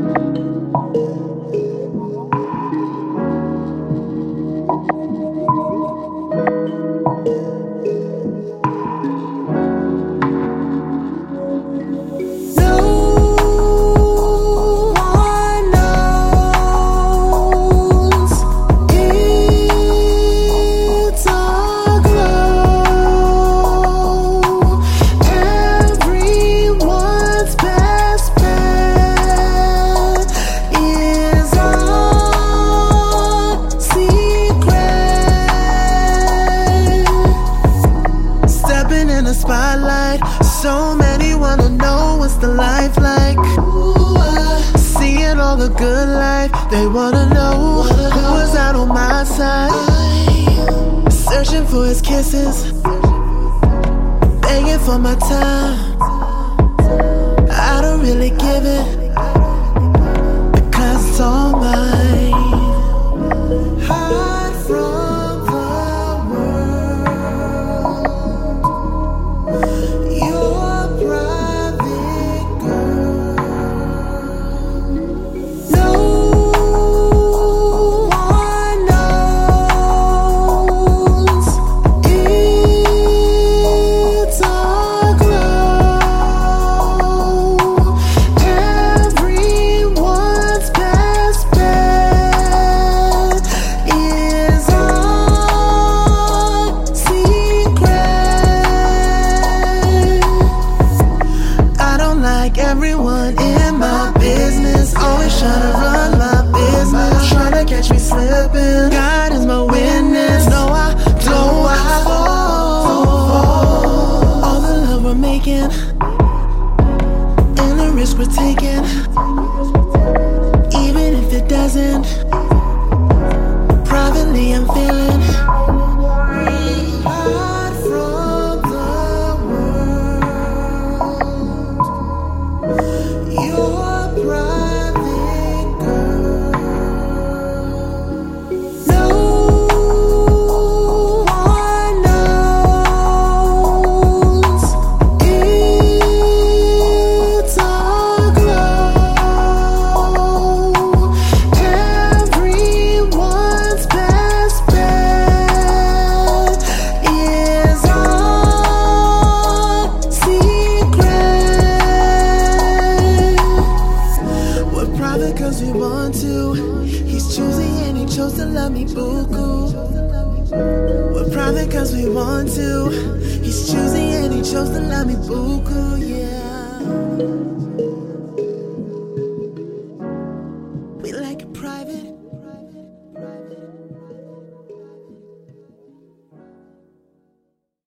thank you. Many wanna know what's the life like. Seeing all the good life, they wanna know who is out on my side. Searching for his kisses, begging for my time. I don't really give it risk we're taking. Even if it doesn't. Cause we want to. He's choosing and he chose to love me, buku. We're private cause we want to. He's choosing and he chose to love me, buku, yeah.